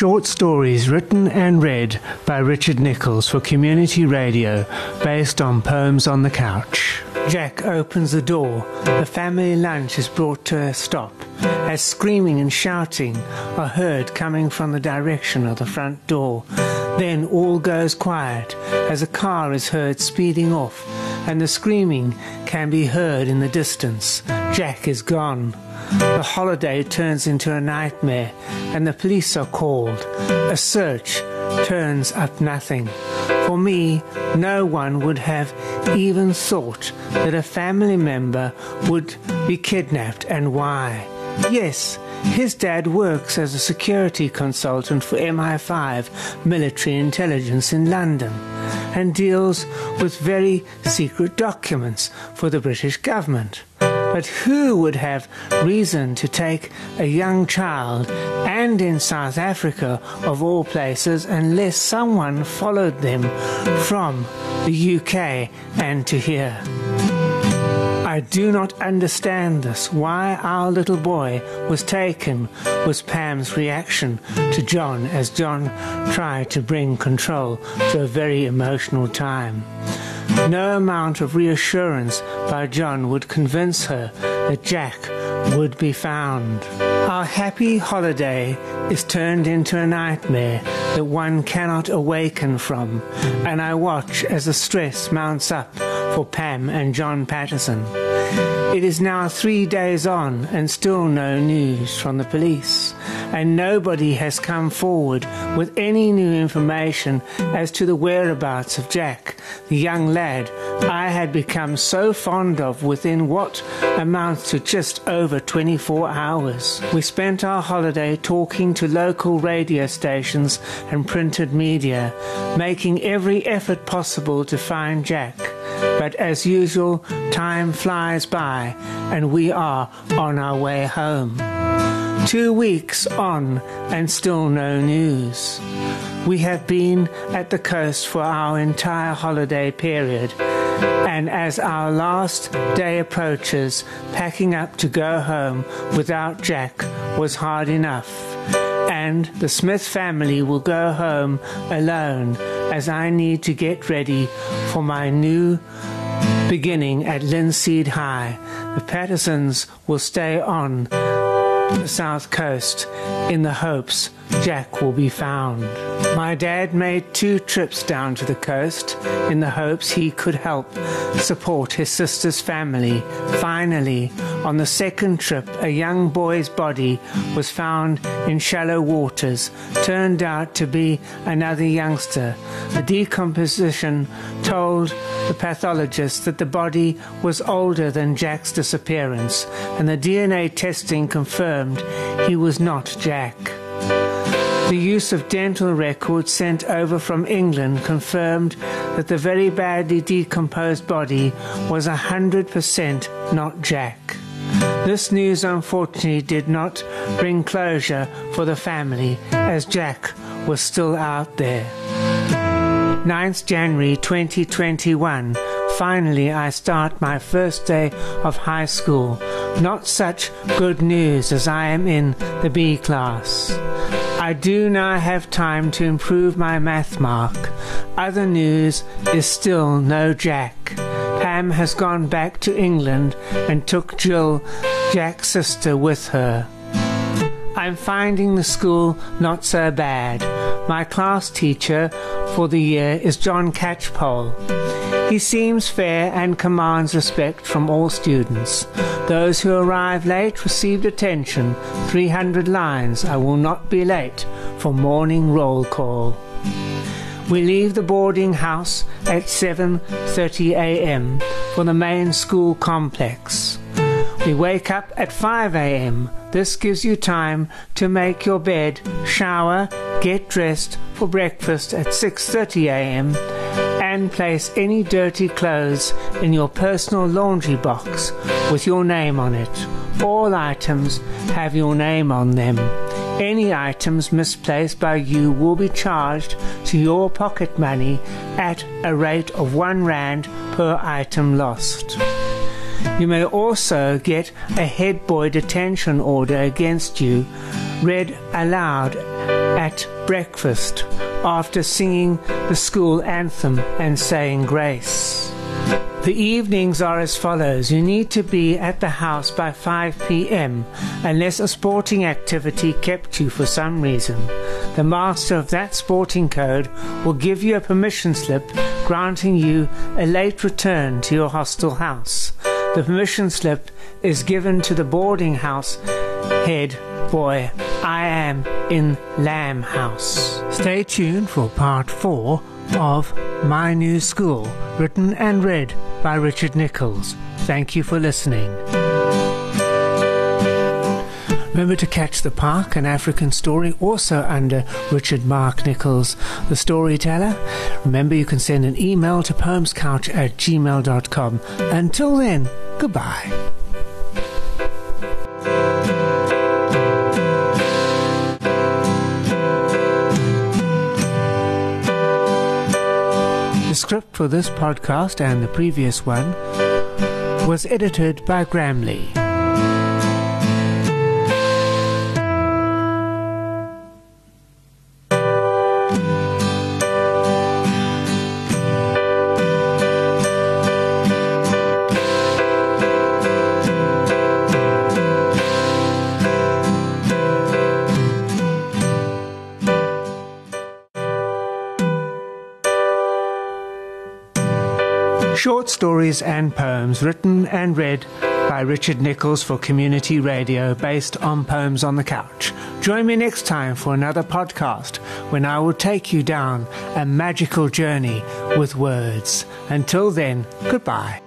Short stories written and read by Richard Nichols for community radio based on Poems on the Couch. Jack opens the door. The family lunch is brought to a stop as screaming and shouting are heard coming from the direction of the front door. Then all goes quiet as a car is heard speeding off and the screaming can be heard in the distance. Jack is gone. The holiday turns into a nightmare and the police are called. A search turns up nothing. For me, no one would have even thought that a family member would be kidnapped and why. Yes, his dad works as a security consultant for MI5 military intelligence in London and deals with very secret documents for the British government. But who would have reason to take a young child, and in South Africa of all places, unless someone followed them from the UK and to here? I do not understand this. Why our little boy was taken was Pam's reaction to John as John tried to bring control to a very emotional time. No amount of reassurance by John would convince her that Jack would be found. Our happy holiday is turned into a nightmare that one cannot awaken from, and I watch as the stress mounts up for Pam and John Patterson. It is now three days on and still no news from the police, and nobody has come forward with any new information as to the whereabouts of Jack, the young lad I had become so fond of within what amounts to just over 24 hours. We spent our holiday talking to local radio stations and printed media, making every effort possible to find Jack. But as usual, time flies by and we are on our way home. Two weeks on and still no news. We have been at the coast for our entire holiday period, and as our last day approaches, packing up to go home without Jack was hard enough. And the Smith family will go home alone as I need to get ready for my new beginning at Linseed High. The Pattersons will stay on the south coast in the hopes Jack will be found. My dad made two trips down to the coast in the hopes he could help support his sister's family. Finally, on the second trip, a young boy's body was found in shallow waters, turned out to be another youngster. The decomposition told the pathologist that the body was older than Jack's disappearance, and the DNA testing confirmed he was not Jack. The use of dental records sent over from England confirmed that the very badly decomposed body was 100% not Jack. This news unfortunately did not bring closure for the family as Jack was still out there. 9th January 2021. Finally, I start my first day of high school. Not such good news as I am in the B class. I do now have time to improve my math mark. Other news is still no Jack. Pam has gone back to England and took Jill, Jack's sister, with her. I'm finding the school not so bad. My class teacher for the year is John Catchpole. He seems fair and commands respect from all students. Those who arrive late receive attention. 300 lines. I will not be late for morning roll call. We leave the boarding house at 7:30 a.m. for the main school complex. We wake up at 5 a.m. This gives you time to make your bed, shower, get dressed for breakfast at 6:30 a.m. and place any dirty clothes in your personal laundry box with your name on it. All items have your name on them. Any items misplaced by you will be charged to your pocket money at a rate of 1 rand per item lost. You may also get a head boy detention order against you read aloud at breakfast after singing the school anthem and saying grace. The evenings are as follows. You need to be at the house by 5 p.m. unless a sporting activity kept you for some reason. The master of that sporting code will give you a permission slip granting you a late return to your hostel house. The permission slip is given to the boarding house head boy. I am in Lamb House. Stay tuned for part four of My New School, written and read by Richard Nichols. Thank you for listening. Remember to catch the Park, an African story, also under Richard Mark Nichols, the storyteller. Remember, you can send an email to poemscouch at gmail.com. Until then, goodbye. The script for this podcast and the previous one was edited by Graham Lee. Short stories and poems written and read by Richard Nichols for community radio based on Poems on the Couch. Join me next time for another podcast when I will take you down a magical journey with words. Until then, goodbye.